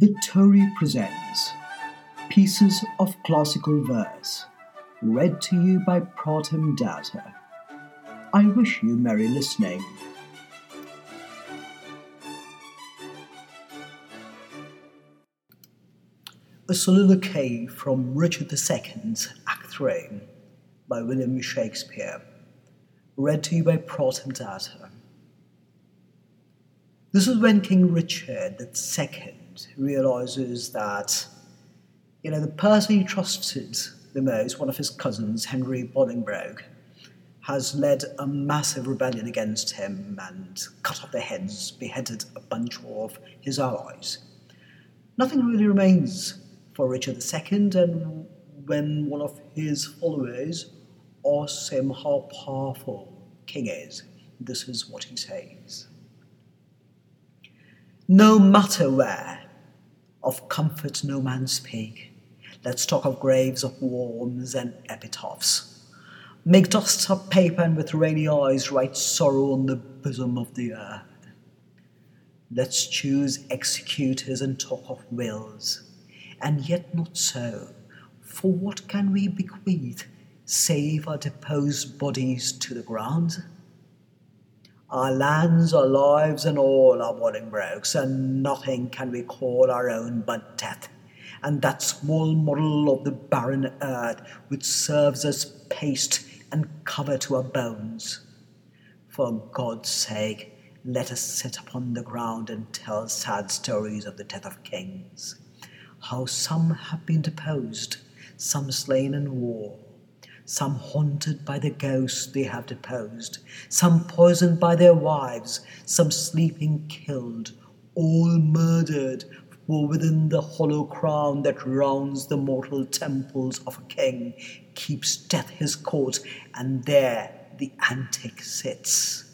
Victoria presents Pieces of Classical Verse, read to you by Pratham Datta. I wish you merry listening. A Soliloquy from Richard II's Act 3 by William Shakespeare, read to you by Pratham Datta. This is when King Richard II realizes that, you know, the person he trusted the most, one of his cousins, Henry Bolingbroke, has led a massive rebellion against him and cut off their heads, beheaded a bunch of his allies. Nothing really remains for Richard II, and when one of his followers asks him how powerful King is, this is what he says. No matter where, of comfort no man speak. Let's talk of graves of worms and epitaphs. Make dust of paper and with rainy eyes write sorrow on the bosom of the earth. Let's choose executors and talk of wills, and yet not so. For what can we bequeath save our deposed bodies to the ground? Our lands, our lives, and all are Bolingbroke's, and nothing can we call our own but death, and that small model of the barren earth which serves as paste and cover to our bones. For God's sake, let us sit upon the ground and tell sad stories of the death of kings, how some have been deposed, some slain in war, some haunted by the ghosts they have deposed, some poisoned by their wives, some sleeping killed, all murdered, for within the hollow crown that rounds the mortal temples of a king keeps death his court, and there the antic sits,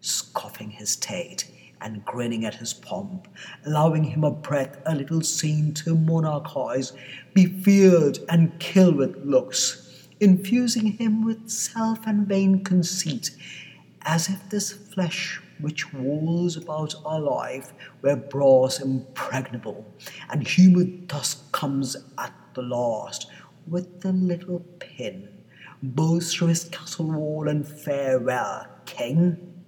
scoffing his state and grinning at his pomp, allowing him a breath a little scene to monarchize, be feared and kill with looks infusing him with self and vain conceit, as if this flesh which walls about our life were brass impregnable, and humid dust comes at the last with the little pin, both through his castle wall and farewell, king.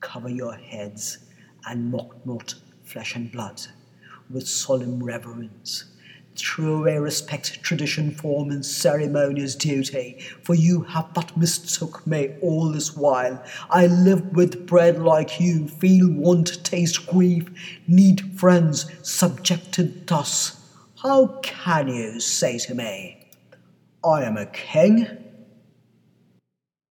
Cover your heads and mock not flesh and blood with solemn reverence True away respect tradition, form, and ceremonious duty, for you have but mistook me all this while. I live with bread like you, feel want, taste grief, need friends, subjected thus. How can you say to me, I am a king?